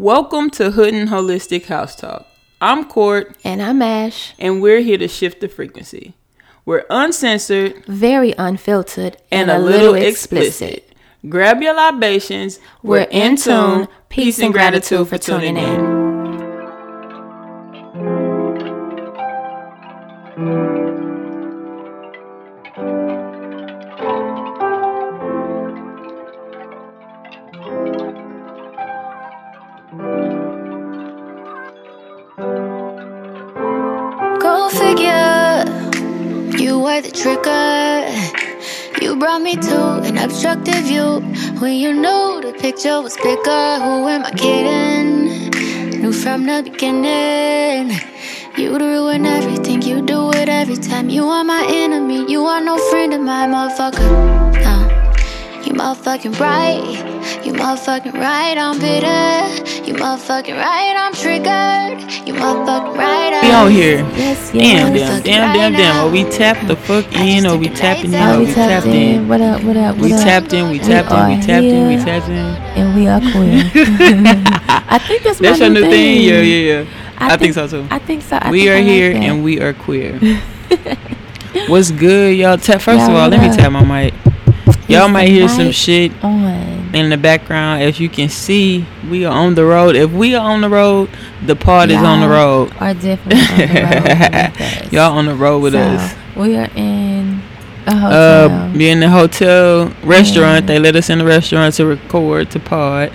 Welcome to Hood and Holistic House Talk. I'm Court, And I'm Ash. and we're here to shift the frequency. We're uncensored Very unfiltered and, a, little, explicit. Grab your libations. We're in tune. Peace and gratitude for tuning in. When you know the picture was bigger. Who am I kidding? Knew from the beginning. You'd ruin everything, you do it every time. You are my enemy, you are no friend of mine, motherfucker. No. You motherfucking right, you motherfucking right, I'm bitter. You motherfucking right, I'm triggered. You motherfucking right, We on here. Yes, Damn, damn, damn, damn, damn. Or we tap the fuck in, or we tapping in, Oh, we tapped in. What up? What up? What We tapped in, we tapped in, we tapped in, we tapped in. And we are queer. I think that's my That's your new thing? Yeah, yeah, yeah. I, think, think- so too. I think so. I we think are I like here that. and we are queer. What's good, y'all? Ta- first of Y'all, all, let me tap my mic. Y'all It's might hear some shit on. in the background. As you can see, we are on the road. If we are on the road, the pod is on the road. Are definitely on the road. Y'all on the road with so, us. We are in a Uh, hotel. be in the hotel restaurant. Yeah. They let us in the restaurant to record to pod.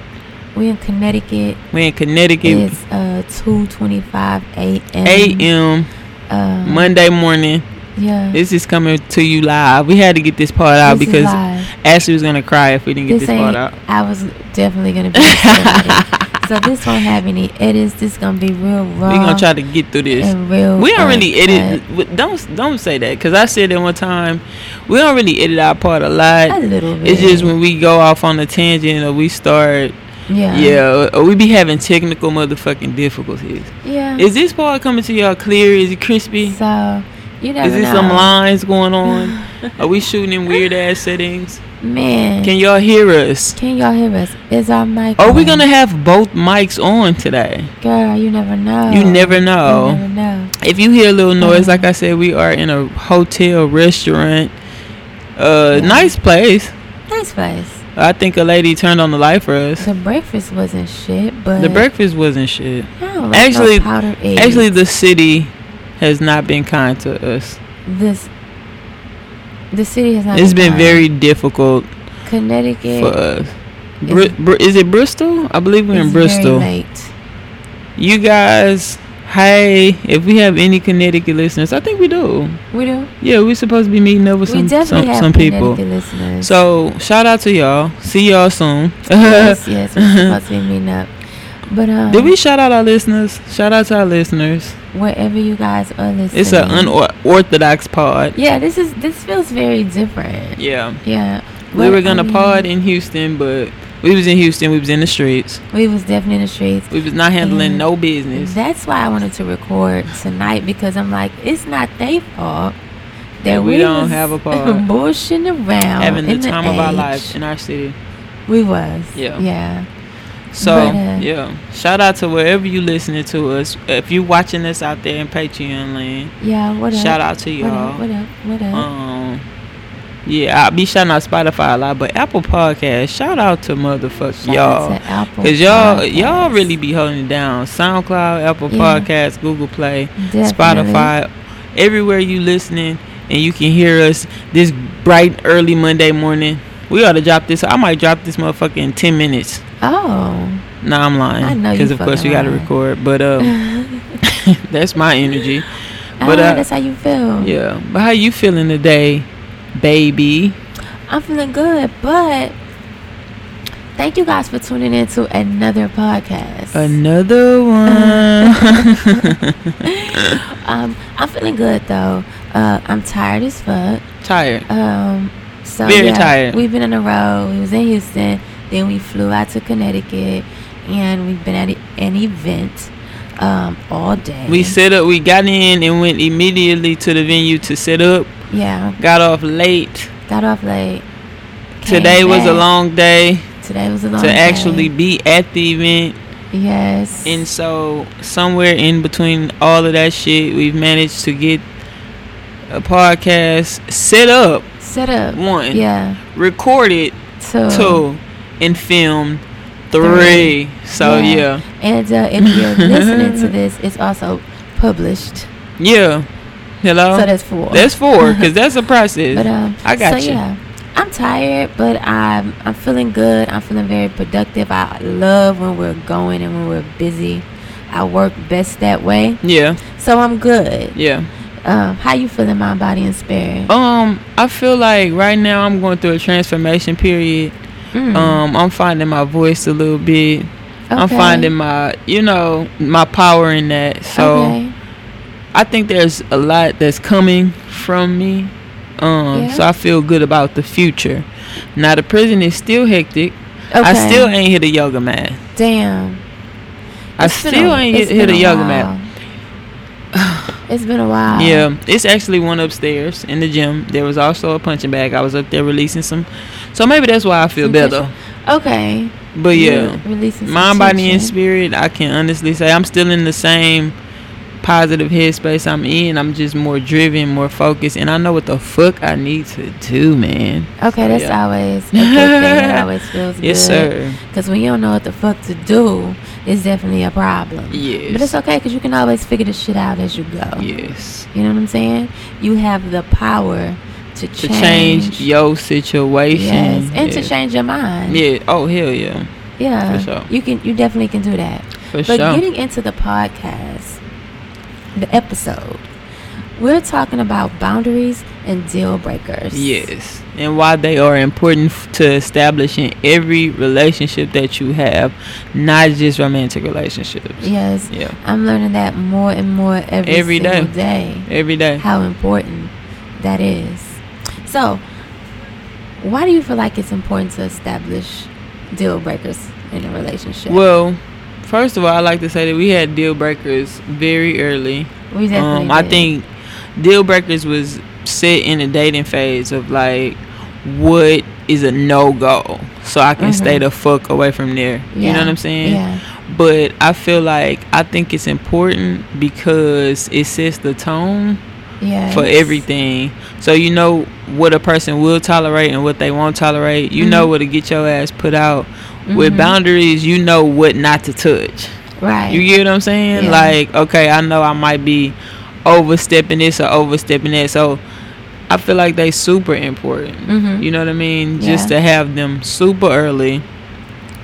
we in Connecticut. We in Connecticut. It's uh 2:25 a.m. A.M. Um, Monday morning. Yeah. This is coming to you live. We had to get this part out This because. Ashley was gonna cry if we didn't get this this, part out. I was definitely gonna be. so this won't have any edits. This gonna be real raw. We gonna try to get through this. real. We don't really edit. Don't don't say that because I said it one time. We don't really edit our part a lot. a little bit. It's just when we go off on a tangent or we start, yeah. yeah, or we be having technical motherfucking difficulties. Yeah. Is this part coming to y'all clear? Is it crispy? so you never Is there know. some lines going on? Are we shooting in weird ass settings? Man. Can y'all hear us? Can y'all hear us? Is our mic? Are we gonna have both mics on today? Girl, you never know. You never know. You never know. If you hear a little noise, like I said, we are in a hotel restaurant. Uh, Yeah. nice place. Nice place. I think a lady turned on the light for us. The breakfast wasn't shit, but The breakfast wasn't shit. I don't like Actually- no. Actually, the city has not been kind to us. this the city has not. It's been kind. very difficult Connecticut. for us. Is- Br- Br- is it Bristol? I believe we're in is Bristol. Very late. You guys, hey, if we have any Connecticut listeners, I think we do. We do. Yeah, we're supposed to be meeting up with we some definitely some, have some people. Connecticut listeners. So shout out to y'all. See y'all soon. yes, yes, we're supposed to be meeting up. But um, Did we shout out our listeners? Shout out to our listeners. Wherever you guys are listening, It's an unorthodox pod. Yeah, this is this feels very different. Yeah. Yeah. We But, were gonna mean, pod in Houston, but we was in Houston. We was in the streets. We was definitely in the streets. We was not handling And no business. That's why I wanted to record tonight because I'm like, it's not their fault that we we, don't have a pod. bullshitting around, Having the time of our life in our city. We was, Yeah. yeah. So But, uh, yeah, shout out to wherever you listening to us. If you watching us out there in Patreon land, Yeah, what up? shout out to y'all. up? What up? What up? Um, yeah, I'll be shouting out Spotify a lot, but Apple Podcast, shout out to motherfuckers y'all. to Apple Cause y'all Podcasts. y'all really be holding it down. SoundCloud, Apple Yeah. Podcasts, Google Play, Definitely. Spotify, everywhere you listening and you can hear us this bright early Monday morning. We ought to drop this. I might drop this motherfucker in ten minutes. Oh, Nah, I'm lying. I know you Because of course we gotta record. But um, that's my energy. ah, But, uh, that's how you feel. Yeah. But how you feeling today, baby? I'm feeling good, but thank you guys for tuning in to another podcast. Another one. um, I'm feeling good though. Uh, I'm tired as fuck. Tired. Um, so Very yeah, tired. We've been on the road. We was in Houston, then we flew out to Connecticut, and we've been at an event um, all day. We set up. We got in and went immediately to the venue to set up. yeah, Got off late. got off late. came Today was a long day Today was a long day to day. actually be at the event. Yes. And so somewhere in between all of that shit, we've managed to get a podcast set up, Set up. one, Yeah. recorded Two. two, and filmed three. So yeah, And uh, if you're listening to this, it's also published. yeah. Hello. So that's four. That's four, cause that's a process. But um, I got so you. yeah, I'm tired, but I'm I'm feeling good. I'm feeling very productive. I love when we're going and when we're busy. I work best that way, Yeah, so I'm good. yeah. Um, how you feeling, mind, body, and spirit? Um, I feel like right now I'm going through a transformation period. Mm, Um, I'm finding my voice a little bit. I'm finding my, you know, my power in that. So okay. I think there's a lot that's coming from me. Um, Yeah. so I feel good about the future. Now the prison is still hectic. okay. I still ain't hit a yoga mat. damn. I It's still a- ain't hit, hit been a yoga mat. It's been a while. Yeah, it's actually one upstairs in the gym. There was also a punching bag. I was up there releasing some, so maybe that's why I feel Some better. Okay. But yeah, some mind, body, and spirit. I can honestly say I'm still in the same positive headspace I'm in. I'm just more driven, more focused, and I know what the fuck I need to do, man. Okay, that's Yeah. always a good thing. It always feels Yes, good. sir. Because when you don't know what the fuck to do, it's definitely a problem. Yes. But it's okay because you can always figure the shit out as you go. Yes. You know what I'm saying? You have the power to To change. change your situation. Yes, and to change your mind. Yeah. Oh hell yeah. Yeah, For sure. you can. You definitely can do that. For But sure. getting into the podcast, the episode, we're talking about boundaries and deal breakers. Yes, and why they are important to establish in every relationship that you have, not just romantic relationships. Yes. Yeah, I'm learning that more and more every, Every day. single day. every day. How important that is. So, why do you feel like it's important to establish deal breakers in a relationship? Well, first of all, I like to say that we had deal breakers very early. we definitely Um, I did. think deal breakers was set in the dating phase of like what is a no go, so I can stay Mhm. the fuck away from there. Yeah. You know what I'm saying? Yeah. But I feel like I think it's important because it sets the tone Yeah. for everything. So you know what a person will tolerate and what they won't tolerate. You know Mhm. what to get your ass put out. With Mhm. boundaries, you know what not to touch. Right. You get what I'm saying? Yeah. Like, okay, I know I might be overstepping this or overstepping that. So I feel like they super important. Mhm. You know what I mean? Just to have them super early.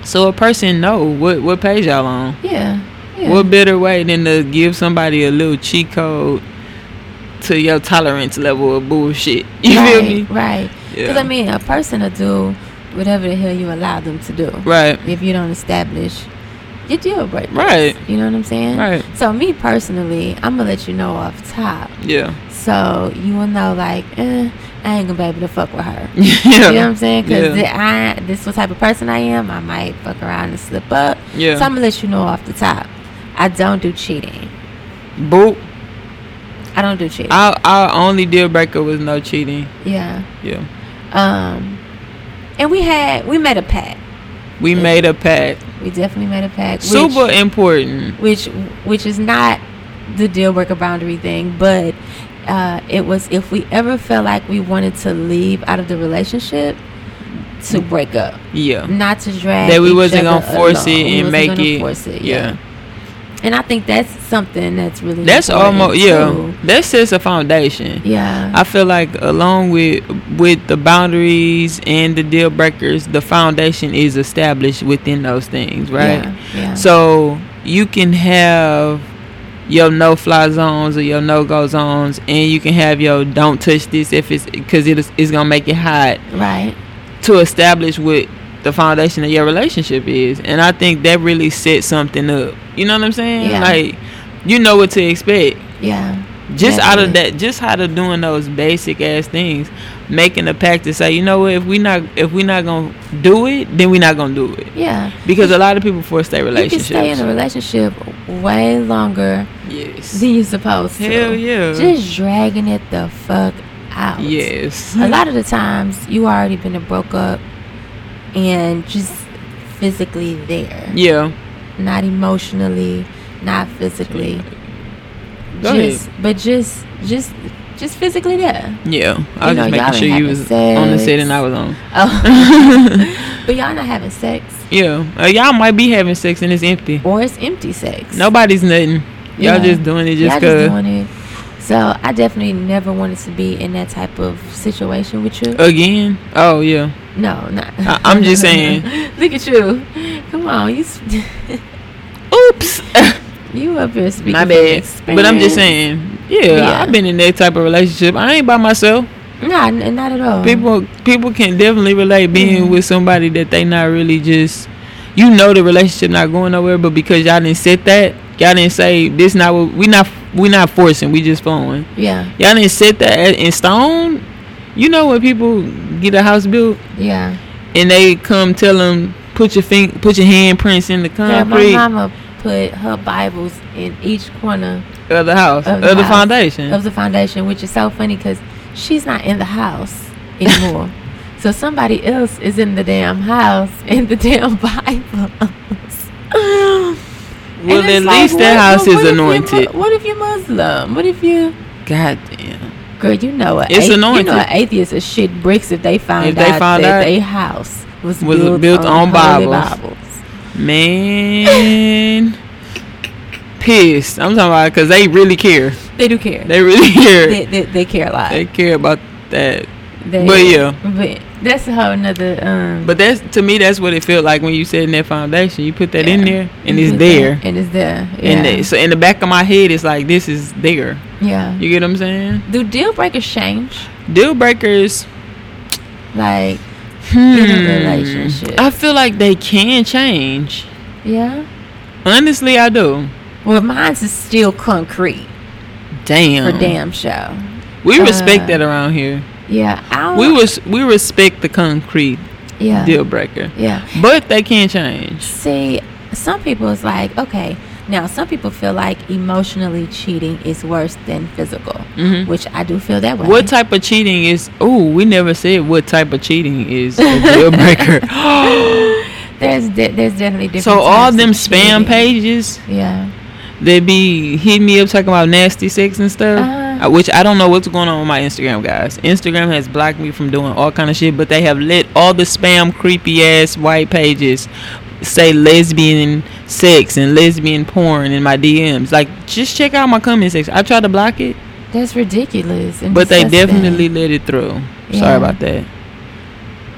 So a person know what what page y'all on. Yeah. yeah. What better way than to give somebody a little cheat code to your tolerance level of bullshit? You right, feel me? Right. Because Yeah. I mean, a person will do whatever the hell you allow them to do. Right. If you don't establish your deal breakers. Right. You know what I'm saying? Right. So me personally, I'm gonna let you know off top, Yeah. so you will know like, eh, I ain't gonna be able to fuck with her. yeah. You know what I'm saying? Because Yeah. I this what type of person I am. I might fuck around and slip up. Yeah. So I'm gonna let you know off the top. I don't do cheating. Boop. I don't do cheating. Our our only deal breaker was no cheating. yeah. Yeah. Um, and we had we made a pact. We Yeah. made a pact. We definitely made a pact. Super Which, important. which which is not the deal breaker boundary thing, but uh, it was if we ever felt like we wanted to leave out of the relationship to break up, Yeah. not to drag. That we wasn't gonna force along. it and make gonna it. Force it, yeah. And I think that's something that's really That's almost yeah. too. That sets a foundation. Yeah. I feel like along with with the boundaries and the deal breakers, the foundation is established within those things, right? Yeah. yeah. So you can have your no fly zones or your no go zones, and you can have your don't touch this if it's because it is it's gonna make it hot right. to establish what the foundation of your relationship is, and I think that really sets something up. You know what I'm saying? Yeah. Like you know what to expect Yeah. just out of that just out of doing those basic ass things making a pact to say you know what if we not if we not gonna do it then we not gonna do it Yeah. because a lot of people force their You can stay in a relationship way longer yes than you're supposed to. hell yeah Just dragging it the fuck out. yes A lot of the times you already been a broke up and just physically there. yeah not emotionally, not physically. Go just, ahead. but just, just, just physically there. Yeah, I was know, just making sure you was on the set sex. and I was on. Oh, but y'all not having sex, Yeah, uh, y'all might be having sex and it's empty. or it's empty sex. Nobody's nothing. Y'all Yeah. just doing it just Y'all cause. doing it. So I definitely never wanted to be in that type of situation with you. Again? Oh yeah. No, not. I- I'm just saying. Look at you. Come on, you. Oops. You up here speaking My bad. But I'm just saying. Yeah, Yeah. I've been in that type of relationship. I ain't by myself. Nah, n- not at all. People people can definitely relate being Mhm. with somebody that they not really just you know the relationship not going nowhere, but because y'all didn't set that, y'all didn't say this not we not we not forcing, we just flowing. Yeah, Y'all didn't set that in stone. You know when people get a house built yeah. and they come tell them put your fing- put your handprints in the concrete. Yeah, my mama put her Bibles in each corner of the house Of of the the, house. foundation. of the foundation, which is so funny because she's not in the house anymore. so somebody else is in the damn house in the damn Bibles. well, at it's like, least that what- house what is if you're anointed. Mu- what if you're Muslim? What if you, God damn. Girl? You know a It's athe- anointed. You know, an atheist is shit bricks if they found If they out found that out- their house was, Was built, built on, on holy Bibles. Bibles. Man, pissed. I'm talking about because they really care. They do care. They really care. They, they, they care a lot. They care about that. They- but yeah. but that's a whole nother. Um, But that's to me. That's what it felt like when you said in that foundation. You put that in there, and it's there. and it's there. Yeah. And they- so in the back of my head, it's like this is there. yeah. You get what I'm saying? Do deal breakers change? Deal breakers. Like, Hmm. a relationship. I feel like they can change. yeah. Honestly, I do. Well, mine's is still concrete Damn. for damn show. We respect Uh, that around here. Yeah. I We was we respect the concrete Yeah. deal breaker, Yeah. but they can change. See, some people is like, okay. Now, some people feel like emotionally cheating is worse than physical, Mhm. which I do feel that way. What type of cheating is? Oh, we never said what type of cheating is a deal breaker. There's de- there's definitely different. so all them spam cheating. pages Yeah. they be hitting me up talking about nasty sex and stuff. Uh-huh. Which I don't know what's going on with my Instagram, guys. Instagram has blocked me from doing all kind of shit, but they have let all the spam, creepy ass white pages say lesbian sex and lesbian porn in my DMs. Like, just check out my comment section. I tried to block it, That's ridiculous. But they definitely let it through. Yeah. Sorry about that.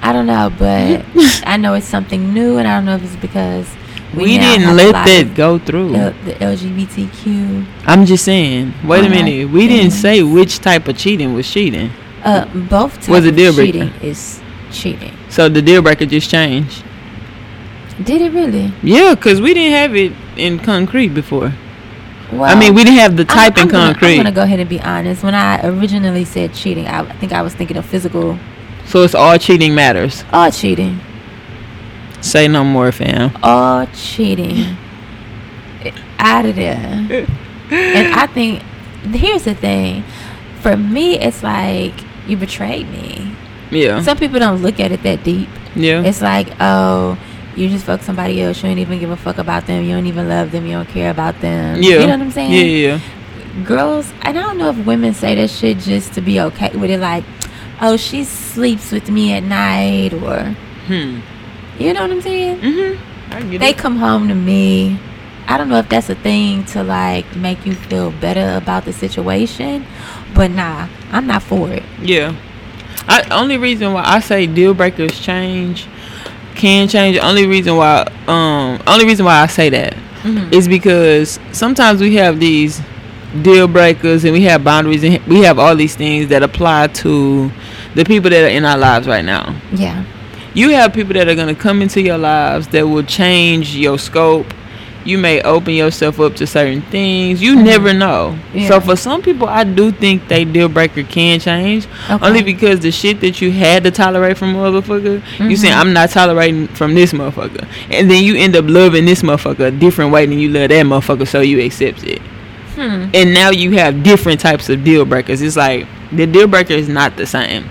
I don't know, but I know it's something new, and I don't know if it's because We, have didn't let that go through. L- the LGBTQ. I'm just saying. Wait a minute. We didn't say which type of cheating was cheating. Uh, both types Was a deal breaker. cheating is cheating. So the deal breaker just changed. Did it really? Yeah, because we didn't have it in concrete before. Well, I mean, we didn't have the I'm- type I'm in gonna- concrete. I'm gonna go ahead and be honest. When I originally said cheating, I think I was thinking of physical. so it's all cheating matters. All cheating. Say no more, fam. All cheating. Out of there. and I think here's the thing. For me, it's like you betrayed me. Yeah. Some people don't look at it that deep. yeah. It's like, oh, you just fuck somebody else. You don't even give a fuck about them. You don't even love them. You don't care about them. yeah. You know what I'm saying? Yeah, yeah. Girls, and I don't know if women say that shit just to be okay with it. Like, oh, she sleeps with me at night, or Hmm. You know what I'm saying? Mhm. Get They it. come home to me. I don't know if that's a thing to like make you feel better about the situation, but nah, I'm not for it. Yeah. I only reason why I say deal breakers change can change. Only reason why um only reason why I say that Mhm. is because sometimes we have these deal breakers and we have boundaries and we have all these things that apply to the people that are in our lives right now. Yeah, You have people that are going to come into your lives that will change your scope. You may open yourself up to certain things. You Mhm. never know. Yeah. So for some people, I do think they deal breaker can change. Okay. Only because the shit that you had to tolerate from a motherfucker, you Mhm. saying I'm not tolerating from this motherfucker, and then you end up loving this motherfucker a different way than you love that motherfucker, so you accept it. hmm. And now you have different types of deal breakers. It's like the deal breaker is not the same.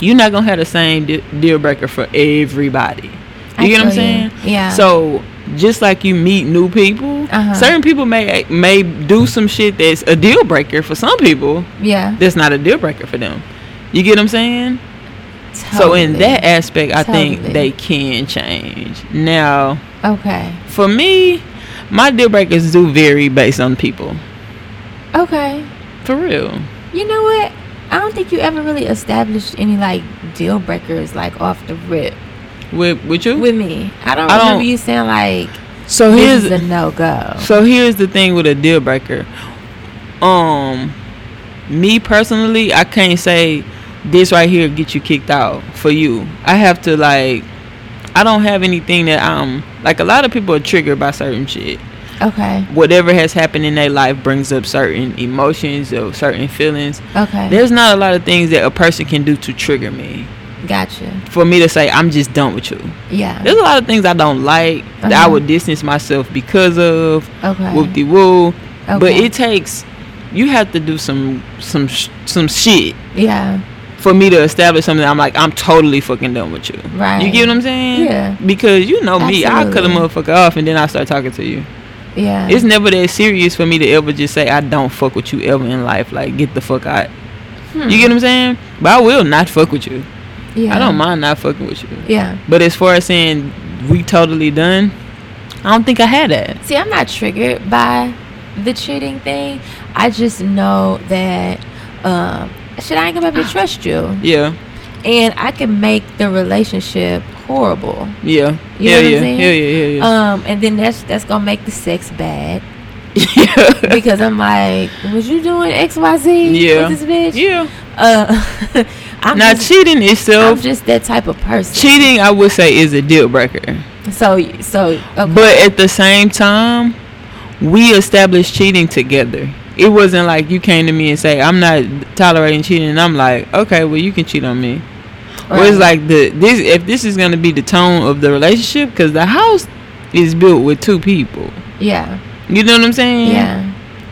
You're not gonna have the same de- deal breaker for everybody. You I get what I'm saying? Yeah. So just like you meet new people, Uh-huh. certain people may may do some shit that's a deal breaker for some people. Yeah. That's not a deal breaker for them. You get what I'm saying? Totally. So in that aspect, I think they can change. Now, Okay. for me, my deal breakers do vary based on people. Okay. For real. You know what? I don't think you ever really established any like deal breakers like off the rip With with you? with me. I don't I remember don't- you saying like so here's a no go. So here's the thing with a deal breaker. Um, me personally, I can't say this right here get you kicked out for you. I have to like, I don't have anything that um like a lot of people are triggered by certain shit. Okay. Whatever has happened in their life brings up certain emotions or certain feelings. Okay. There's not a lot of things that a person can do to trigger me. gotcha. For me to say I'm just done with you. Yeah. There's a lot of things I don't like that I Uh-huh. would distance myself because of Okay. whoop de woo. But it takes you have to do some some some shit yeah. for me to establish something. I'm like I'm totally fucking done with you. Right. You get what I'm saying? Yeah. Because you know me, I cut a motherfucker off and then I start talking to you. Yeah. It's never that serious for me to ever just say I don't fuck with you ever in life. Like get the fuck out. Hmm. You get what I'm saying? But I will not fuck with you. yeah. I don't mind not fucking with you. Yeah. But as far as saying we totally done, I don't think I had that. See, I'm not triggered by the cheating thing. I just know that um shit I ain't gonna be able to trust you. Yeah. And I can make the relationship horrible. Yeah. You yeah, know what I'm yeah. yeah. Yeah. Yeah. Yeah. Um, and then that's that's gonna make the sex bad yeah. because I'm like, was you doing X Y Z Yeah. with this bitch? Yeah. Uh, I'm Now just, cheating itself. I'm just that type of person. cheating I would say is a deal breaker. So so okay. But at the same time, we established cheating together. It wasn't like you came to me and say I'm not tolerating cheating, and I'm like, okay, well you can cheat on me. Well, it's like the this if this is gonna be the tone of the relationship, because the house is built with two people. yeah You know what I'm saying? yeah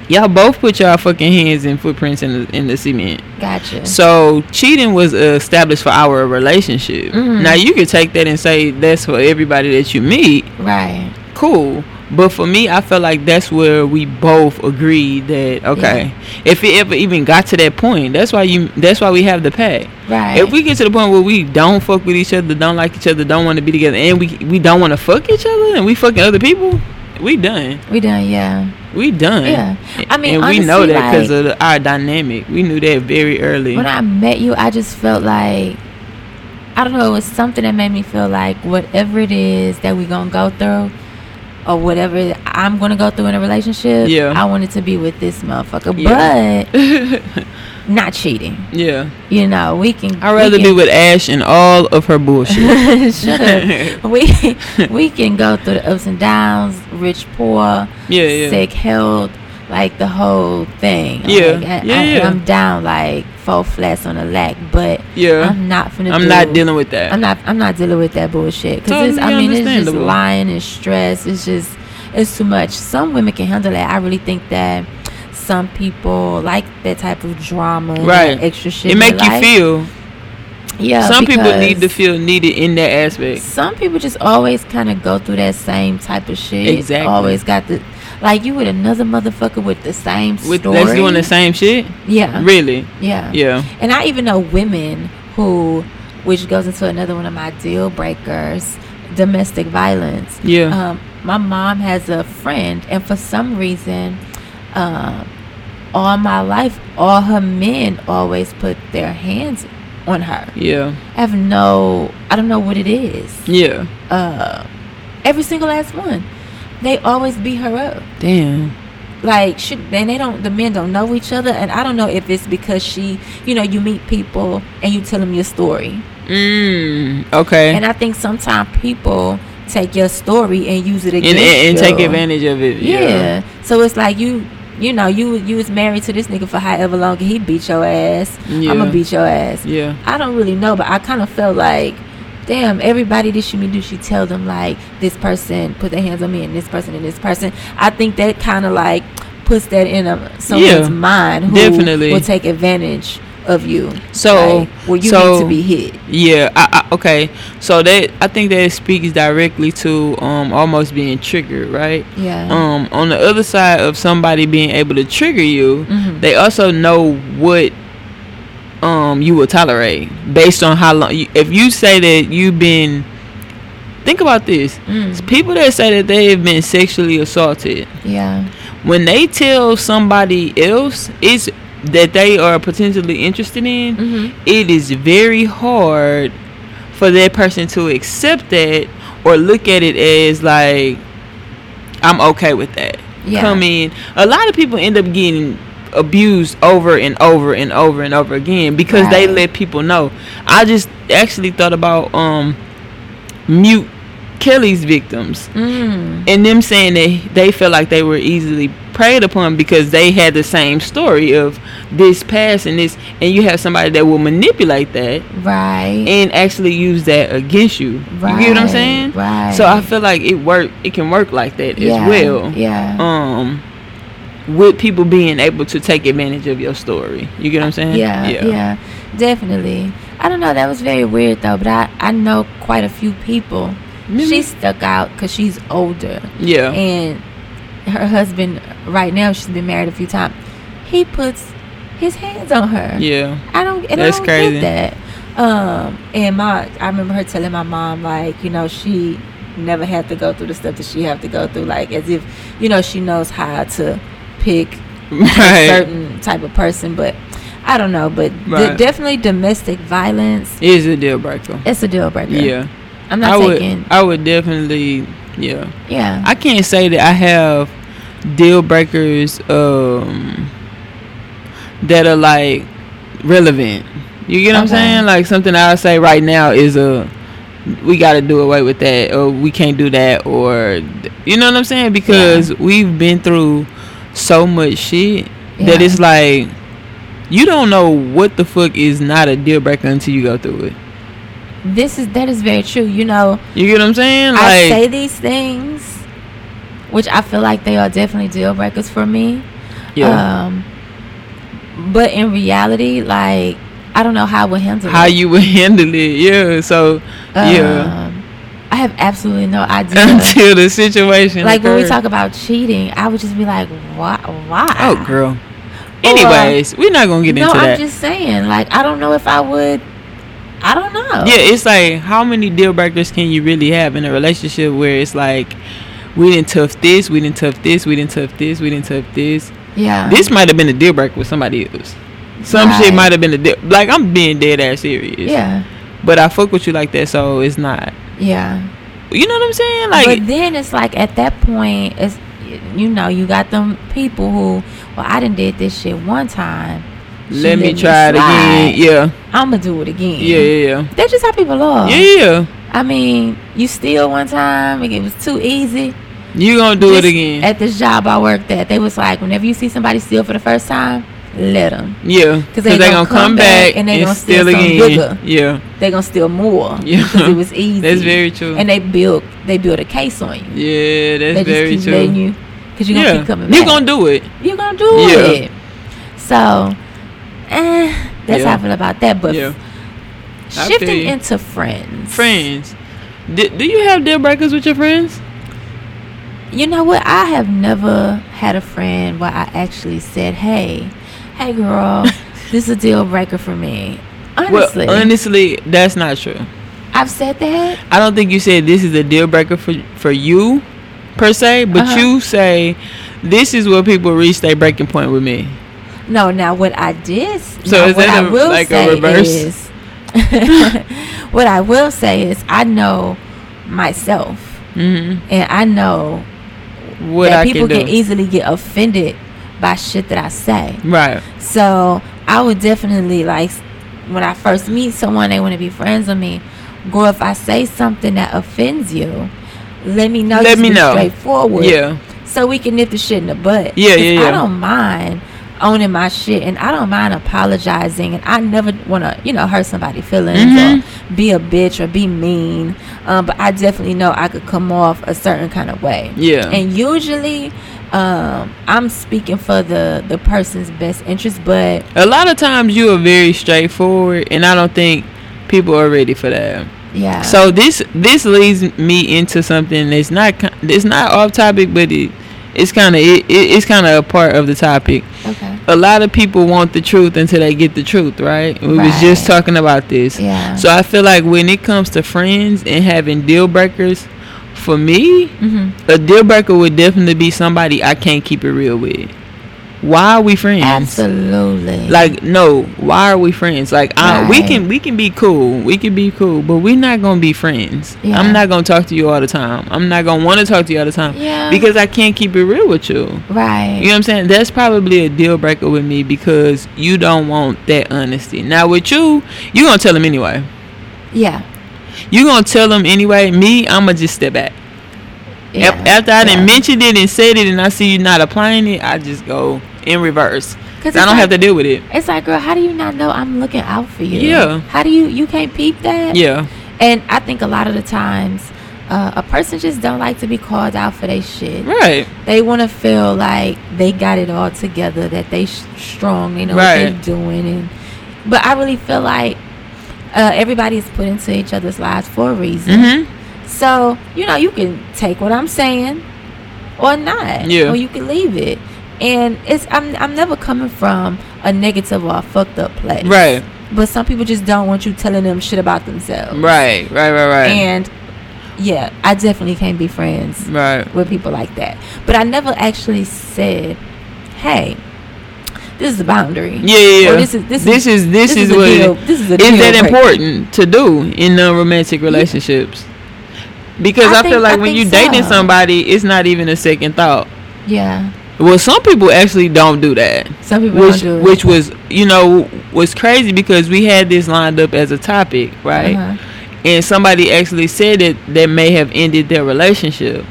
Y'all both put y'all fucking hands and footprints in the in the cement. gotcha. So cheating was established for our relationship. Mhm. Now you could take that and say that's for everybody that you meet. right. Cool. But for me, I felt like that's where we both agreed that okay, if it ever even got to that point, that's why you that's why we have the pact. Right. If we get to the point where we don't fuck with each other, don't like each other, don't want to be together, and we we don't want to fuck each other, and we fucking other people, we done. we done, yeah. We done. Yeah. I mean, and we know that because like- of our dynamic. We knew that very early. When I met you, I just felt like I don't know, it was something that made me feel like whatever it is that we're gonna go through or whatever I'm gonna go through in a relationship, Yeah. I wanted to be with this motherfucker. Yeah. But not cheating. yeah. You know, we can I'd rather we be with Ash and all of her bullshit. Shut up. We we can go through the ups and downs, rich, poor, Yeah, yeah. sick, health, like the whole thing. Yeah, Like, I, yeah, I, yeah. I'm down like four flats on a lack, but Yeah. I'm not finna. I'm do, not dealing with that. I'm not. I'm not dealing with that bullshit. Cause Totally it's, I mean, it's just lying and stress. It's just, it's too much. Some women can handle that. I really think that some people like that type of drama, Right. extra shit. it make you life. feel. Yeah. some people need to feel needed in that aspect. Some people just always kind of go through that same type of shit. Exactly. Always got the, like you with another motherfucker with the same With story. that's doing the same shit. Yeah. Really? Yeah. Yeah. And I even know women who, which goes into another one of my deal breakers, domestic violence. Yeah. Um, my mom has a friend, and for some reason, um, all my life, all her men always put their hands on her. Yeah. I have no, I don't know what it is. Yeah. Uh, every single last one, they always beat her up Damn. like should and they don't the men don't know each other and i don't know if it's because she you know you meet people and you tell them your story Mm. Okay. and i think sometimes people take your story and use it And, against and, and take you. advantage of it. yeah. Yeah. so it's like you you know you you was married to this nigga for however long and he beat your ass i'm gonna beat your ass Yeah. I don't really know, but I kind of felt like, damn, everybody that she meet, do she tell them like this person put their hands on me and this person and this person? I think that kind of like puts that in a someone's Yeah, mind who definitely. will take advantage of you. So- like, where you so- need to be hit. Yeah, I, I, okay. So that I think that speaks directly to um almost being triggered, right? Yeah. Um, on the other side of somebody being able to trigger you, Mhm. they also know what um you will tolerate based on how long. You, if you say that you've been, think about this. Mm. People that say that they have been sexually assaulted, Yeah. when they tell somebody else it's that they are potentially interested in, Mhm. it is very hard for that person to accept that or look at it as like I'm okay with that. Yeah. Come in. A lot of people end up getting abused over and over and over and over again because they let people know. I just actually thought about um mute Kelly's victims Mm. and them saying that they felt like they were easily preyed upon because they had the same story of this past and this and you have somebody that will manipulate that Right. and actually use that against you. right. You get what I'm saying? Right. So I feel like it work it can work like that yeah. as well. Yeah. Um with people being able to take advantage of your story. You get what I'm saying? Yeah, yeah, definitely. I don't know. That was very weird though, but I I know quite a few people. Really? She stuck out because she's older, Yeah. and her husband right now she's been married a few times. He puts his hands on her. yeah. I don't. And That's I don't crazy. get that. Um, and my I remember her telling my mom like you know she never had to go through the stuff that she have to go through like as if you know she knows how to pick a certain type of person, but I don't know. But d- definitely domestic violence. Is a deal breaker. It's a deal breaker. Yeah. I'm not I would. I would definitely yeah. yeah, I can't say that I have deal breakers um that are like relevant. You get what I'm saying? Like something I'll say right now is a we got to do away with that or we can't do that or you know what I'm saying because we've been through so much shit that it's like you don't know what the fuck is not a deal breaker until you go through it. this is that is very true. You know, You get what I'm saying? Like I say these things, which I feel like they are definitely deal breakers for me. yeah. Um, but in reality, like I don't know how I would handle how it. you would handle it. Yeah. So yeah. I have absolutely no idea. until the situation. like when we talk about cheating, I would just be like, why? Why? Oh, girl. Anyways, we're not gonna get no, into I'm that. just saying. Like I don't know if I would. I don't know. yeah, it's like how many deal breakers can you really have in a relationship where it's like we didn't tough this, we didn't tough this, we didn't tough this, we didn't tough this. Yeah. This might have been a deal breaker with somebody else. Some Right. shit might have been a deal. Like I'm being dead ass serious. Yeah. But I fuck with you like that, so it's not. Yeah. You know what I'm saying? Like but then it's like at that point, it's you know you got them people who, well, I didn't did this shit one time. She let me try it again. Yeah. I'ma do it again. Yeah, yeah, yeah. That's just how people are. Yeah, yeah. I mean, you steal one time, and it was too easy. You gonna do it again? At this job I worked at, they was like, whenever you see somebody steal for the first time, let them. Yeah, because they're gonna come back and they're gonna steal something bigger. Yeah, they're gonna steal more Yeah. because it was easy. that's very true. And they built they built a case on you. yeah, that's they very just keep true. you because you're gonna yeah, keep coming back. You're gonna do it. You're gonna do Yeah. it. So, eh, that's how Yeah. I feel about that. But Yeah, shifting into friends, friends. Do, do you have deal breakers with your friends? You know what? I have never had a friend where I actually said, "Hey, hey, girl, this is a deal breaker for me." Honestly, Well, honestly, that's not true. I've said that. I don't think you said this is a deal breaker for for you, per se. But Uh-huh. you say this is where people reach their breaking point with me. No, now what I did. So is what that I a- will like a reverse? Is, what I will say is, I know myself, hmm and I know What that I people can do. can easily get offended by shit that I say. right. So I would definitely like when I first meet someone, they want to be friends with me. Girl, if I say something that offends you, let me know. Let me know. Straightforward. Yeah. So we can nip the shit in the butt. Yeah, yeah, yeah. I don't mind owning my shit, and I don't mind apologizing, and I never want to, you know, hurt somebody's feelings Mhm. or be a bitch or be mean, um, but I definitely know I could come off a certain kind of way. Yeah. And usually, um, I'm speaking for the the person's best interest, but A lot of times you are very straightforward, and I don't think people are ready for that. yeah. So this this leads me into something that's not it's not off topic, but it it's kind of it, it, it's kind of a part of the topic. okay. A lot of people want the truth until they get the truth, right? We was just talking about this. Yeah. So I feel like when it comes to friends and having deal breakers, for me, hmm a deal breaker would definitely be somebody I can't keep it real with. Why are we friends? Absolutely. Like no, why are we friends? Like I, we can we can be cool, we can be cool, but we're not gonna be friends. Yeah. I'm not gonna talk to you all the time. I'm not gonna want to talk to you all the time Yeah. because I can't keep it real with you. right. You know what I'm saying? That's probably a deal breaker with me because you don't want that honesty. Now with you, you gonna tell them anyway. yeah. You gonna tell them anyway. Me, I'ma just step back. Yeah. After I yeah. didn't mention it and said it, and I see you not applying it, I just go in reverse. Cause I don't have to deal with it. It's like, girl, how do you not know I'm looking out for you? Yeah. How do you you can't peep that? Yeah. And I think a lot of the times, uh, a person just don't like to be called out for their shit. Right. They want to feel like they got it all together, that they sh- strong, they know Right. what they're doing, and but I really feel like uh, everybody is put into each other's lives for a reason. Mhm. So you know, you can take what I'm saying or not, Yeah. or you can leave it. And it's I'm I'm never coming from a negative or a fucked up place, Right. But some people just don't want you telling them shit about themselves, Right. Right. Right. Right. And yeah, I definitely can't be friends right. with people like that. But I never actually said, "Hey, this is a boundary." Yeah. Yeah. yeah. Or this is this, this is this, is, what deal, this is a is that breaker. important to do in non-romantic relationships? Because I I, feel like I when you think dating somebody, it's not even a second thought. Yeah, Well, some people actually don't do that. some people which don't do which was you know was crazy because we had this lined up as a topic right? Uh-huh. and somebody actually said that that may have ended their relationship.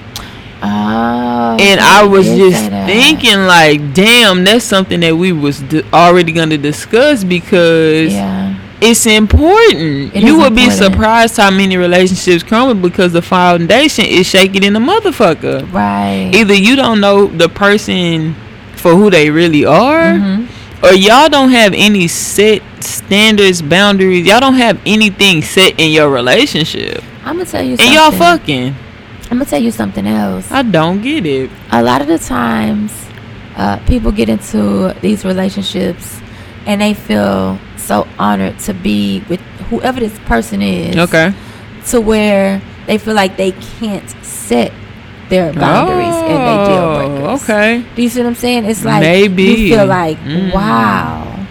Oh, and i was just thinking like damn that's something that we was d- already going to discuss because Yeah, it's important It you would be surprised how many relationships crumble because the foundation is shaking in the motherfucker right. either you don't know the person for who they really are Mhm. or y'all don't have any set standards, boundaries. Y'all don't have anything set in your relationship, I'm gonna tell you, and something. y'all fucking. I'm gonna tell you something else. I don't get it. a lot of the times uh, people get into these relationships and they feel so honored to be with whoever this person is Okay. to where they feel like they can't set their boundaries and they deal Oh, breakers. Okay. Do you see what I'm saying? It's like Maybe. you feel like, Mm. wow,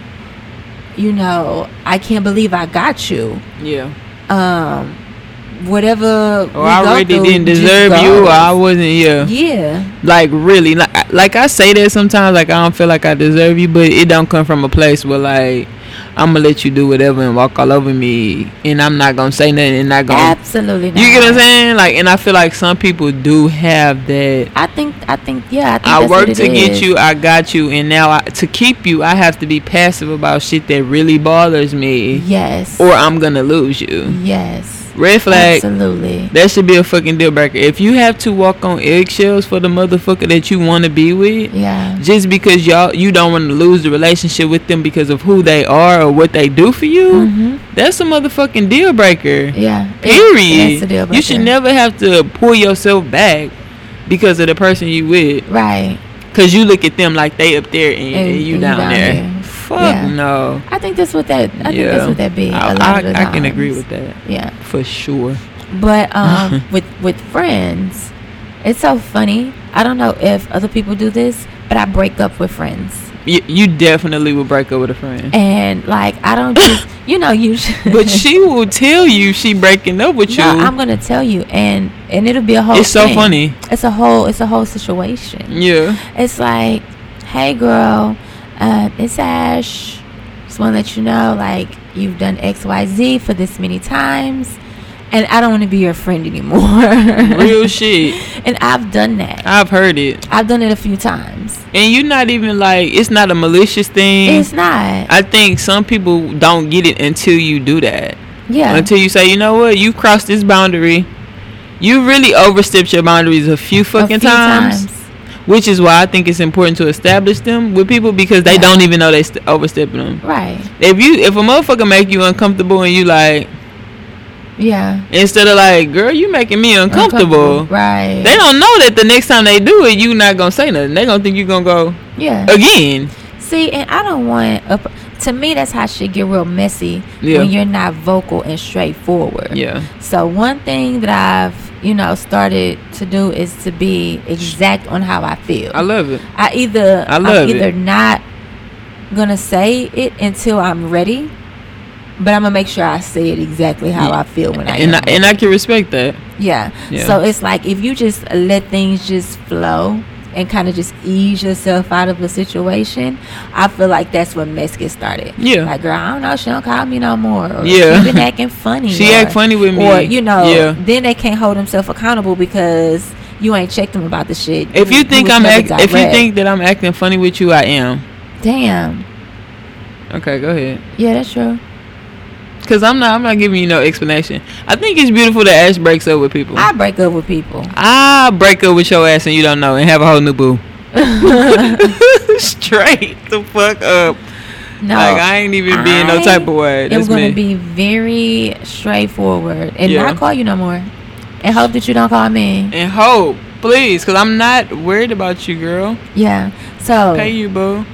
you know, I can't believe I got you. Yeah. Um, whatever. Or we I go really through didn't deserve you. Or. I wasn't. Yeah. yeah. Like really. Like like I say that sometimes. Like I don't feel like I deserve you, but it don't come from a place where like I'm gonna let you do whatever and walk all over me, and I'm not gonna say nothing and not gonna. Absolutely. Not. You get what I'm saying? Like, and I feel like some people do have that. I think. I think. Yeah. I think. I worked to get is. you, I got you, and now I, to keep you, I have to be passive about shit that really bothers me, Yes. or I'm gonna lose you. yes. Red flag. Absolutely. That should be a fucking deal breaker. If you have to walk on eggshells for the motherfucker that you want to be with, Yeah. just because y'all you don't want to lose the relationship with them because of who they are or what they do for you, Mhm. that's a motherfucking deal breaker. Yeah. Period. That's a deal You should never have to pull yourself back because of the person you with. Right. Cause you look at them like they up there and, And- and you and down, there. there. Fuck Yeah. no. I think that's what that. I think that's what that be. a I, lot I, of the I can agree with that Yeah. for sure. But um, with with friends, it's so funny. I don't know if other people do this, but I break up with friends, You, you definitely will break up with a friend, and like I don't just, you know, you. Should, but she will tell you she breaking up with you. I'm gonna tell you, and and it'll be a whole. it's so funny. It's a whole. It's a whole situation. Yeah. It's like, hey girl, uh, it's Ash. Just want to let you know, like, you've done X, Y, Z for this many times, and I don't want to be your friend anymore. Real shit. And I've done that. I've heard it, I've done it a few times. and you're not even like it's not a malicious thing. It's not. I think some people don't get it until you do that. Yeah. Until you say, you know what, you crossed this boundary. You really overstepped your boundaries a few A fucking few times, which is why I think it's important to establish them with people because they Yeah. don't even know they st- overstepping them. Right. If you if a motherfucker make you uncomfortable and you like Yeah. instead of like, girl, you making me uncomfortable. Right. They don't know that the next time they do it, you not gonna say nothing. They gonna think you gonna go yeah. again. See, and I don't want a, to me that's how shit get real messy Yeah. when you're not vocal and straightforward. Yeah. So one thing that I've, you know, started to do is to be exact on how I feel. I love it. I either I love am either it. not gonna say it until I'm ready, but I'm gonna make sure I say it exactly how I feel when I and am. I, and I can respect that. yeah. Yeah. So it's like if you just let things just flow and kind of just ease yourself out of a situation, I feel like that's when mess gets started. Yeah. Like, girl, I don't know, she don't call me no more. Or Yeah. She been acting funny. She or, act funny with me. Or, you know, Yeah. then they can't hold themselves accountable because you ain't checked them about the shit. If you think was I'm act, if you think that I'm acting funny with you, I am. Damn. Okay, go ahead. Yeah, that's true. Cause I'm not I'm not giving you no explanation. I think it's beautiful that Ash breaks up with people. I break up with people. I break up with your ass and you don't know and have a whole new boo. Straight the fuck up. No. like I ain't even being no type of way. am That's gonna me. be very straightforward and Yeah. not call you no more. And hope that you don't call me. and hope, please, cause I'm not worried about you, girl. Yeah. So Pay you, boo.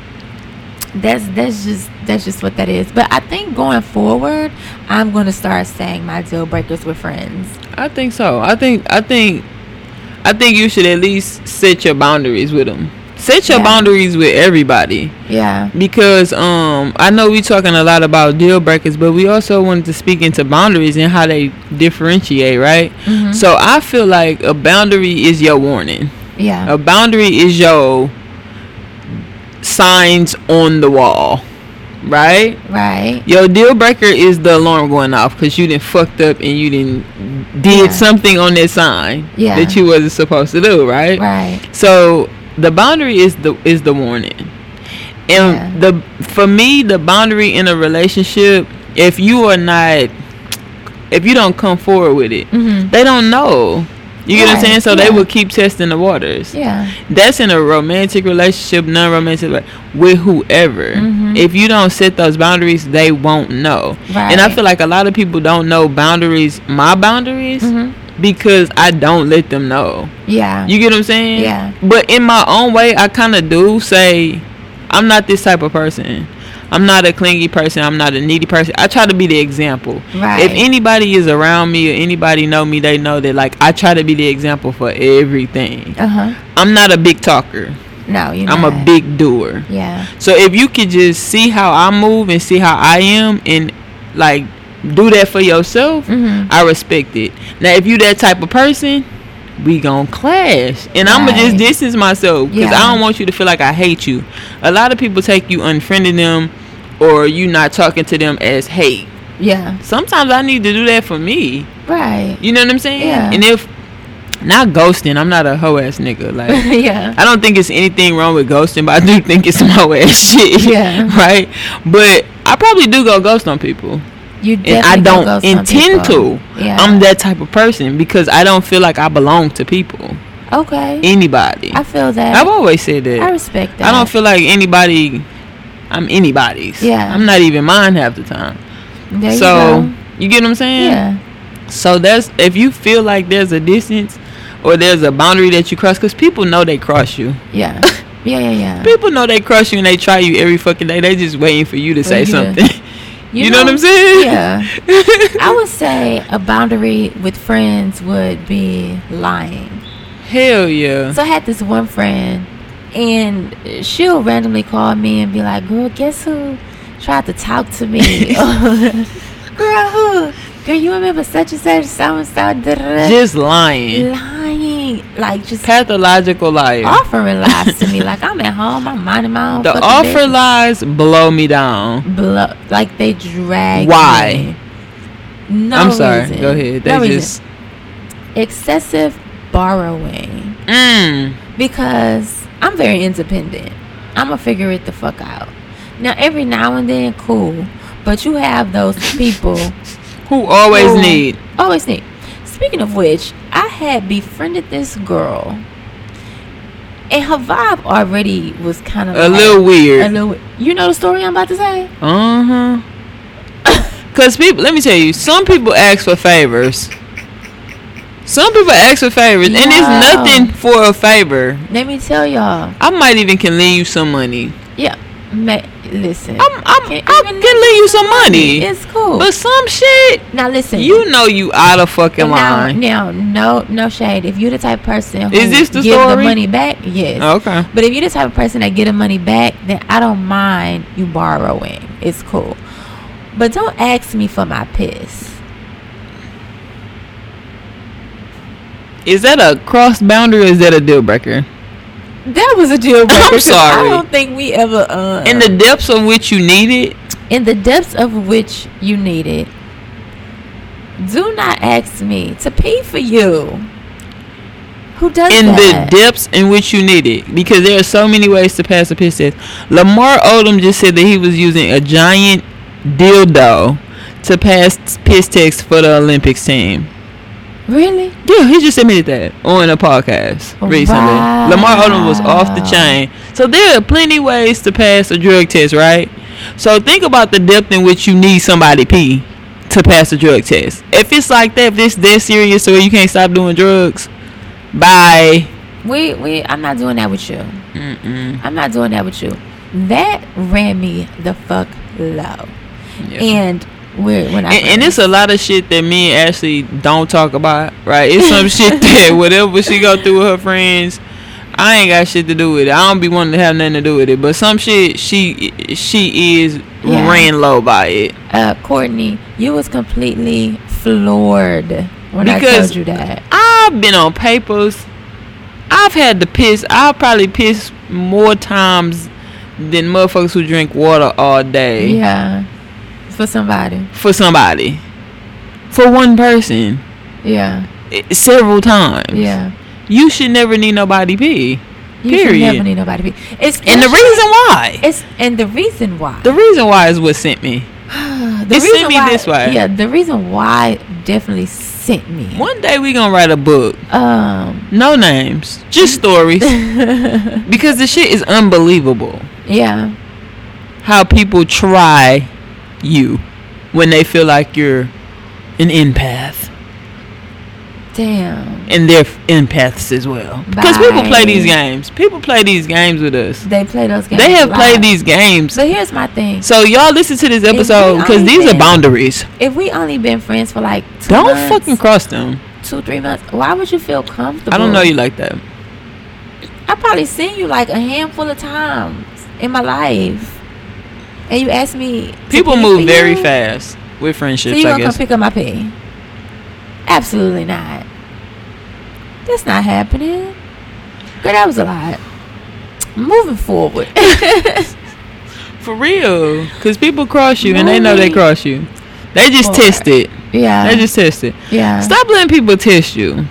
That's that's just that's just what that is. But I think going forward, I'm gonna start saying my deal breakers with friends. I think so. I think I think I think you should at least set your boundaries with them. Set your Yeah. boundaries with everybody Yeah. because um I know we're talking a lot about deal breakers, but we also wanted to speak into boundaries and how they differentiate, right? Mhm. So I feel like a boundary is your warning. Yeah. A boundary is your signs on the wall, right? Right. Your deal breaker is the alarm going off because you didn't fucked up and you didn't did Yeah. something on that sign Yeah. that you wasn't supposed to do, right? Right. So the boundary is the is the warning, and Yeah. the for me the boundary in a relationship, if you are not, if you don't come forward with it, Mhm. they don't know. You get what I'm saying? So they yeah. will keep testing the waters Yeah. that's in a romantic relationship, non-romantic, like, with whoever. Mhm. If you don't set those boundaries, they won't know. Right. And I feel like a lot of people don't know boundaries, my boundaries, Mhm. because I don't let them know. Yeah. You get what I'm saying? Yeah. But in my own way, I kind of do say, I'm not this type of person. I'm not a clingy person. I'm not a needy person. I try to be the example. Right. If anybody is around me or anybody know me, they know that like I try to be the example for everything. Uh huh. I'm not a big talker. No, you're I'm a big doer. Yeah. So if you could just see how I move and see how I am and like do that for yourself, Mhm. I respect it. Now if you that type of person, we gon' clash. And I'ma just distance myself because Yeah. I don't want you to feel like I hate you. A lot of people take you unfriending them or you not talking to them as hate. Yeah. Sometimes I need to do that for me. Right. You know what I'm saying? Yeah. And if not ghosting, I'm not a hoe ass nigga. Like yeah. I don't think it's anything wrong with ghosting, but I do think it's some hoe ass shit. Yeah. Right? But I probably do go ghost on people. You And I don't intend people. to. Yeah. I'm that type of person because I don't feel like I belong to people. okay. Anybody. I feel that. I've always said that. I respect that. I don't feel like anybody I'm anybody's. Yeah. I'm not even mine half the time. There you so go. you get what I'm saying? Yeah. So that's if you feel like there's a distance or there's a boundary that you cross, because people know they cross you. Yeah. Yeah. Yeah. Yeah. People know they cross you and they try you every fucking day. They just waiting for you to say you something. You, know, what I'm saying? Yeah. I would say a boundary with friends would be lying. Hell yeah. So I had this one friend, and she'll randomly call me and be like, "Girl, guess who tried to talk to me? Girl, who? Girl, you remember such and such, so and so? da, da, da." Just lying. Lying, like just Pathological liar. offering lies to me. Like I'm at home, I'm minding my own. The offer business. lies blow me down. Blo- like they drag. Why? me. No I'm sorry. reason. Go ahead. They No reason. just excessive borrowing mm. because I'm very independent. I'm gonna figure it the fuck out. Now every now and then, cool, but you have those people Who always Who- need? Always need. Speaking of which, I had befriended this girl, and her vibe already was kind of A little weird. a weird. little. You know the story I'm about to say? Uh huh. Cause people, let me tell you, some people ask for favors. Some people ask for favors, and it's nothing for a favor. Let me tell y'all. I might even can lend you some money. Yeah, ma- listen. I'm, I'm, Can't I can lend you some money. It's cool. But some shit, now listen. you know, you out of fucking now, line. now, no, no shade. If you're the type of person who Is this the give the money back, yes. Okay. But if you're the type of person that get the money back, then I don't mind you borrowing. It's cool. But don't ask me for my piss. Is that a cross boundary or is that a deal breaker? That was a deal breaker. 'cause sorry. I don't think we ever. Uh, In the depths of which you need it, in the depths of which you need it, do not ask me to pay for you. Who does in that? the depths in which you need it because there are so many ways to pass a piss test. Lamar Odom just said that he was using a giant dildo to pass piss tests for the Olympics team. Really? Yeah, he just admitted that on a podcast oh, recently. Wow. Lamar Odom was off the chain. So there are plenty ways to pass a drug test, right? So think about the depth in which you need somebody pee to pass a drug test. If it's like that, if it's that serious or you can't stop doing drugs, bye. We we. I'm not doing that with you. Mm-mm. I'm not doing that with you. That ran me the fuck low. Yeah. And when I and, and it's a lot of shit that me and Ashley don't talk about, right? It's some shit that whatever she go through with her friends, I ain't got shit to do with it. I don't be wanting to have nothing to do with it. But some shit she she is Yeah. ran low by it. uh, Courtney, you was completely floored when I Because- told you that. I've been on papers. I've had to piss. I've probably pissed more times than motherfuckers who drink water all day Yeah, for somebody. for somebody. For one person. Yeah, eh, Several times. yeah. You should never need nobody pee. You should never need nobody. be- It's And the reason why. it's and the reason why The reason why is what sent me. the it sent me why, this way. Yeah, the reason why definitely sent me. One day we gonna write a book. Um, No names. Just stories. because the shit is unbelievable. yeah, How people try you when they feel like you're an empath. damn. And they're empaths as well. Because people play these games. People play these games with us. They play those games. They have live. played these games. So here's my thing. So y'all listen to this episode because these are boundaries. If we only been friends for like two Don't months, fucking cross them. two three months, why would you feel comfortable? I don't know you like that. I probably seen you like a handful of times in my life, and you asked me. People move very you? fast with So friendships, you I gonna come guess. pick up my pee? Absolutely not. That's not happening. Girl, that was a lot. Moving forward. For real. Because people cross you and they know they cross you. They just forward. test it. yeah. They just test it. yeah. Stop letting people test you.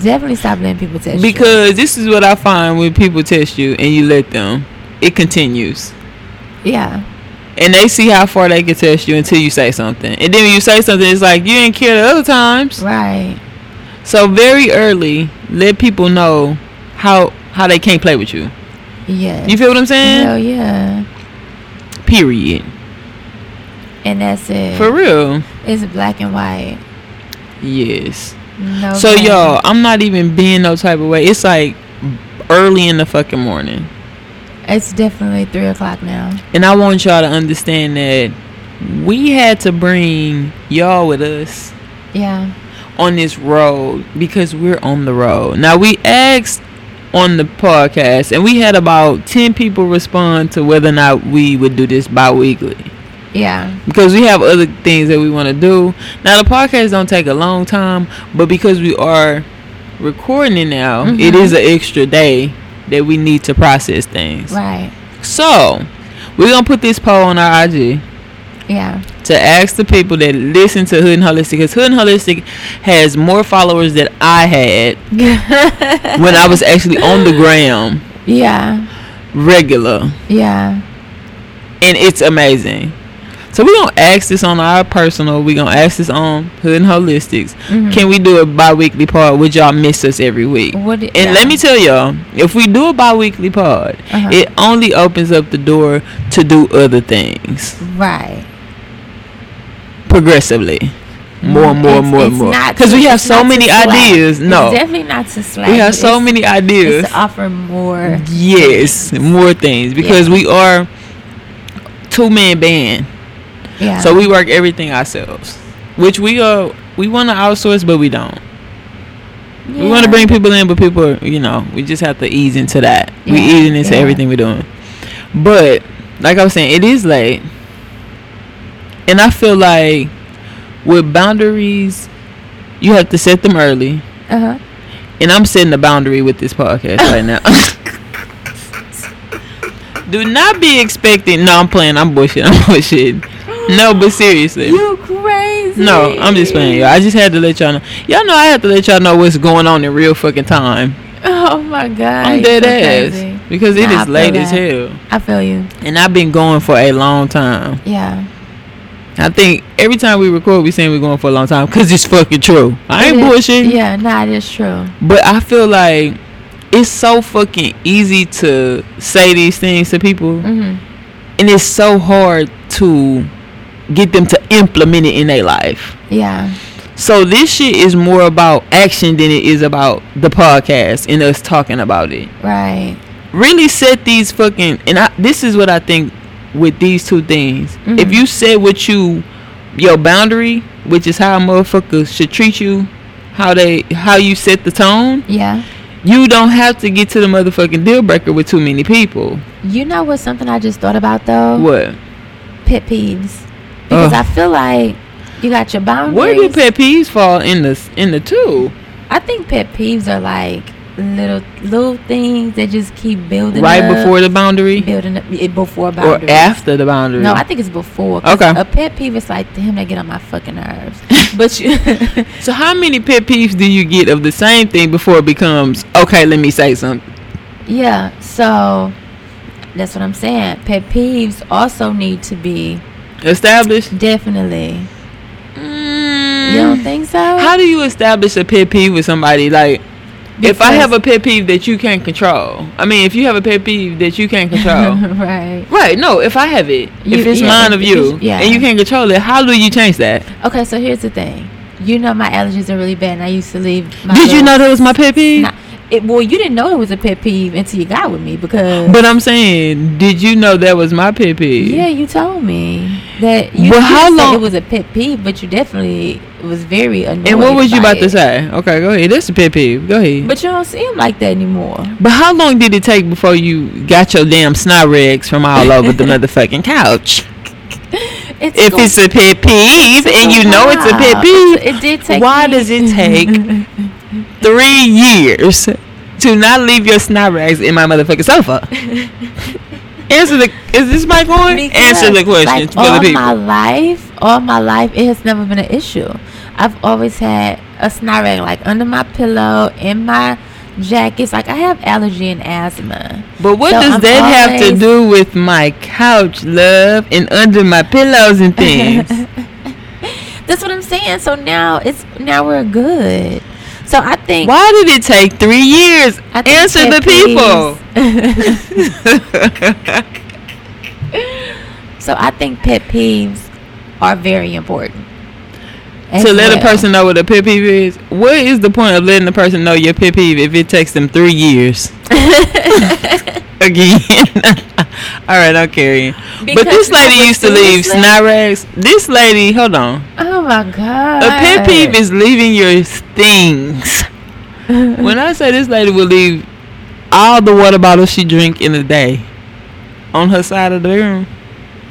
Definitely stop letting people test you. Because this is what I find when people test you and you let them. It continues. Yeah. And they see how far they can test you until you say something. And then when you say something, it's like you didn't care the other times. Right. So very early, let people know how how they can't play with you. Yeah. You feel what I'm saying? Hell yeah. Period. And that's it. For real. It's black and white. Yes. No. So y'all, I'm not even being no type of way. It's like early in the fucking morning. It's definitely three o'clock now. And I want y'all to understand that we had to bring y'all with us Yeah. on this road because we're on the road. Now we asked on the podcast and we had about 10 people respond to whether or not we would do this bi-weekly Yeah. because we have other things that we want to do. Now the podcast don't take a long time, but because we are recording it now, it Mhm. is an extra day that we need to process things. Right. So, we're going to put this poll on our IG Yeah. to ask the people that listen to Hood and Holistic because Hood and Holistic has more followers than I had when I was actually on the gram yeah. regular Yeah. and it's amazing. So we gonna ask this on our personal. We gonna ask this on Hood and Holistics. Mhm. Can we do a bi-weekly pod? Would y'all miss us every week? What and yeah. let me tell y'all, if we do a bi-weekly pod, Uh-huh. it only opens up the door to do other things Right. progressively. More and more and It's- more and it's more. Because we have so many ideas. No. It's definitely not to slack. We have so many ideas. To offer more. Yes, more things because Yeah. we are two man band, Yeah. so we work everything ourselves. Which we are, we want to outsource, but we don't. We want to bring people in, but people, you know, we just have to ease into that. we Yeah, easing into yeah. everything we're doing. But like I was saying, it is late, and I feel like with boundaries, you have to set them early. Uh huh. And I'm setting the boundary with this podcast right now. Do not be expecting. No, I'm playing. I'm bullshit. I'm bullshit. No, but seriously. You crazy. No, I'm just playing, y'all. I just had to let y'all know. Y'all know I have to let y'all know what's going on in real fucking time. Oh my god. I'm dead ass crazy. because it Nah, is late as hell, I feel you. and I've been going for a long time. Yeah. I think every time we record, we saying we're going for a long time because it's fucking true. I ain't bullshit. Yeah, nah, it is true. But I feel like it's so fucking easy to say these things to people, Mhm. and it's so hard to get them to implement it in their life. Yeah. So this shit is more about action than it is about the podcast and us talking about it. Right. Really set these fucking and I, this is what I think with these two things. Mhm. If you set what you your boundary, which is how a motherfucker should treat you, how they how you set the tone, Yeah. you don't have to get to the motherfucking deal breaker with too many people. You know what's something I just thought about though? What? Pet peeves. Because Ugh. I feel like you got your boundaries. Where do pet peeves fall in the in the two? I think pet peeves are like little little things that just keep building Right up, before the boundary building up it before boundary or after the boundary? No, I think it's before Okay. A pet peeve is like damn, they get on my fucking nerves. but you, So how many pet peeves do you get of the same thing before it becomes okay? Let me say something. yeah. So that's what I'm saying. Pet peeves also need to be Established. definitely. Mm. You don't think so? How do you establish a pet peeve with somebody? Like, if I have a pet peeve that you can't control, I mean, if you have a pet peeve that you can't control, right. right? No, if I have it, You- if it's yeah, mine of you, yeah. and you can't control it, how do you change that? Okay, so here's the thing. You know my allergies are really bad, and I used to leave. My Did you know that was my pet peeve? It, well, you didn't know it was a pet peeve until you got with me because. But I'm saying, did you know that was my pet peeve? yeah, you told me that. You Well, how long- It was a pet peeve, but you definitely was very annoyed. And what was you about to say? Okay, go ahead. That's a pet peeve. Go ahead. But you don't see him like that anymore. But how long did it take before you got your damn snot rags from all over the motherfucking couch? It's If it's a pet peeve and you know it's a pet peeve, It did take. why me- does it take three years to not leave your snot rags in my motherfucking sofa? Answer the. Is this mic on? Because, Answer the question like, all the my life, all my life, it has never been an issue. I've always had a snot rag like under my pillow, in my jackets. Like I have allergy and asthma. but what so does I'm that have to do with my couch, love, and under my pillows and things? That's what I'm saying. So now it's now we're good. So I think Why did it take three years? Answer the people. so I think pet peeves are very important. to let a person know what a pet peeve is. What is the point of letting the person know your pet peeve if it takes them three years? Again. All right, I'm carrying. But this lady used to leave rags. This lady, hold on. Oh my god. A pet peeve is leaving your things. when I say this lady will leave all the water bottles she drink in a day on her side of the room.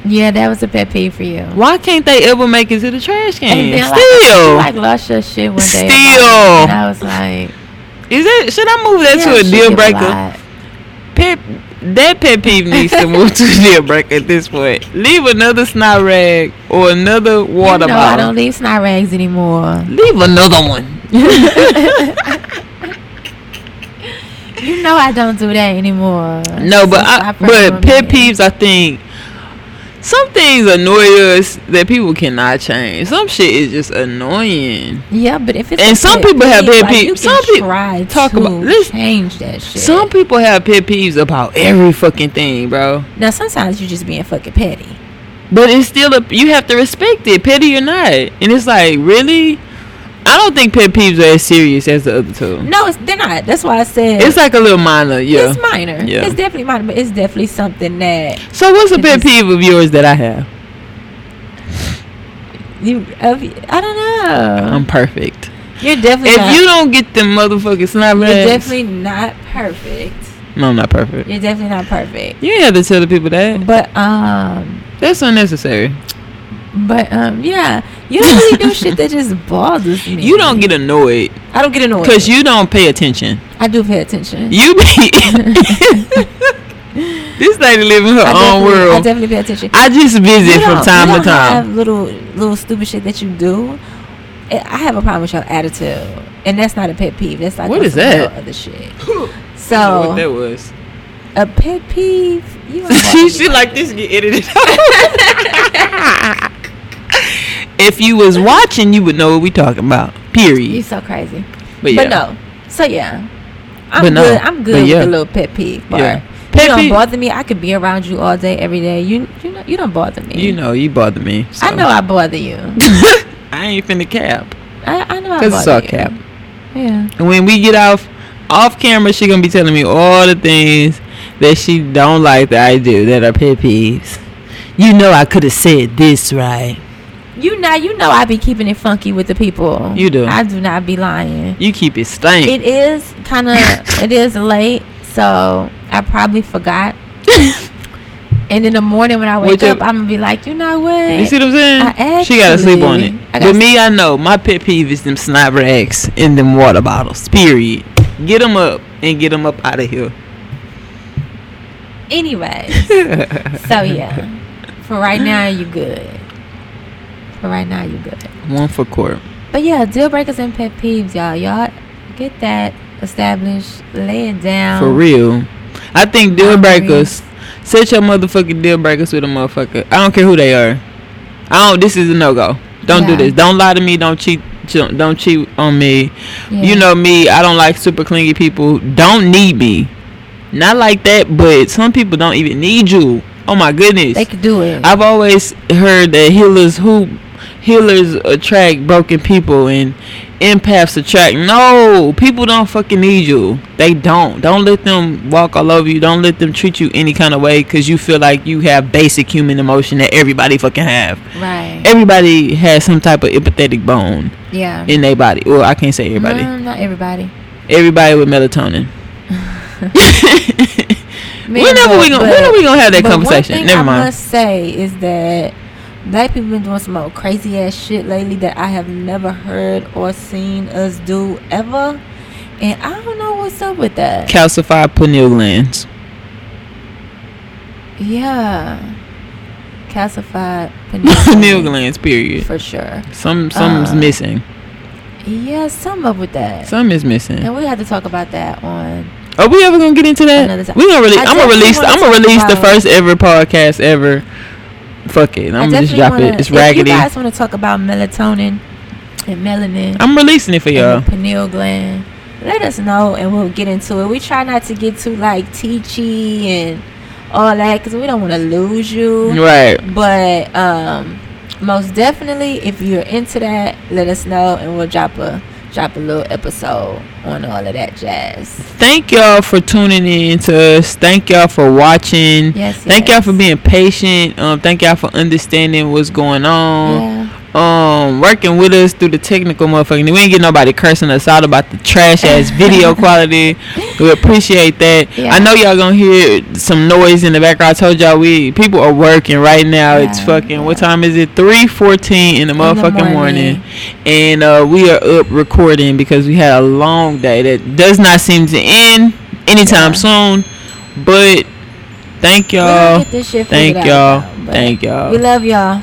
Yeah, that was a pet peeve for you. Why can't they ever make it to the trash can? And then, like, Still. like lost your shit one day. Still. And I was like, Is that should I move that yeah, to a deal breaker? lot. Pet that pet peeve needs to move to a deal breaker at this point. Leave another snot rag or another water you know, I don't leave snot rags anymore. Leave another one. You know I don't do that anymore. No, but So I, but pet peeves I think some things annoy us that people cannot change. Some shit is just annoying. Yeah, but if it's And some people have peeve, pet like, peeve. you Some people- try talk to about- listen, change that shit. Some people have pet peeves about every fucking thing, bro. now sometimes you're just being fucking petty. But it's still a you have to respect it, petty or not. And it's like, really? I don't think pet peeves are as serious as the other two. No, it's, they're not. That's why I said It's like a little minor, yeah. It's minor. Yeah. It's definitely minor, but it's definitely something that So what's a pet peeve of yours that I have? you. Of, I don't know. I'm perfect. you're definitely. If not, you don't get them motherfucking snap you're definitely not perfect. no, I'm not perfect. You're definitely not perfect. You ain't have to tell the people that. But um, That's unnecessary. But um, yeah, you don't really do shit that just bothers me. You don't get annoyed I don't get annoyed because you don't pay attention. I do pay attention. You be this lady living her I own world. I definitely pay attention. I just visit You from time to time. Have little little stupid shit that you do. I I have a problem with your attitude, and that's not a pet peeve. That's like What is that? Other shit. I what So that was. a pet peeve. You she she like this get edited. If you was watching, you would know what we talking about. Period. You so crazy. But yeah, But no. So yeah. I'm But no. good. I'm good yeah. with a little pet peeve part. Yeah. You don't peeve- bother me. I could be around you all day, every day. You you know you don't bother me. you know you bother me. So. I know I bother you. I ain't finna cap. I, I know I bother it's all you. cap. Yeah. And when we get off off camera, she gonna be telling me all the things that she don't like that I do that are pet peeves. You know I could have said this right. You know you know I be keeping it funky with the people. You do. I do not be lying. You keep it stank. It is kind of it is late, so I probably forgot. and in the morning when I wake you- up, I'm gonna be like, you know what? you see what I'm saying? I she gotta sleep on it. actually- But me, I know my pet peeve is them sniper eggs in them water bottles. Period. Get them up and get them up out of here. Anyways, so yeah, for right now you good. For right now you good. One for court. But yeah, deal breakers and pet peeves, y'all. Y'all get that established. Lay it down. For real. I think deal breakers. Set your motherfucking deal breakers with a motherfucker. I don't care who they are. I don't. This is a no go. Don't do this. Don't lie to me. Don't cheat. Don't cheat on me. Yeah. You know me. I don't like super clingy people. Don't need me. Not like that, but some people don't even need you. Oh my goodness. they could do it. I've always heard that healers who healers attract broken people and empaths attract no people don't fucking need you. They don't. Don't let them walk all over you. Don't let them treat you any kind of way because you feel like you have basic human emotion that everybody fucking have. Right. everybody has some type of empathetic bone yeah. in their body. Well i can't say everybody. No, not everybody. everybody with melatonin. Man, whenever we gonna when are we gonna have that conversation? never I mind. must say is that black people been doing some old crazy ass shit lately that I have never heard or seen us do ever, and I don't know what's up with that. calcified pineal glands yeah, calcified pineal pineal glands period for sure. Some something's Uh, missing. Yeah, some up with that. Something is missing. and we had to talk about that on. Are we ever gonna get into that? We gonna release. I I'm gonna release. I'm gonna release the first ever podcast ever. Fuck it. I'm gonna just drop wanna- it. It's raggedy. If you guys want to talk about melatonin and melanin, I'm releasing it for y'all. pineal gland. Let us know and we'll get into it. We try not to get too like teachy and all that because we don't want to lose you. Right. But um, most definitely, if you're into that, let us know and we'll drop a drop a little episode on all of that jazz. Thank y'all for tuning in to us. Thank y'all for watching. Yes. Thank yes. y'all for being patient. Um, thank y'all for understanding what's going on. Yeah. Um working with us through the technical motherfucking. We ain't get nobody cursing us out about the trash ass video quality. We appreciate that. Yeah. I know y'all gonna hear some noise in the background. I told y'all we people are working right now. it's Yeah, fucking what time is it? Three fourteen in the the motherfucking morning. morning. And uh we are up recording because we had a long day that does not seem to end anytime Yeah. soon. But thank y'all. get this shit Thank y'all. out, Thank y'all. We love y'all.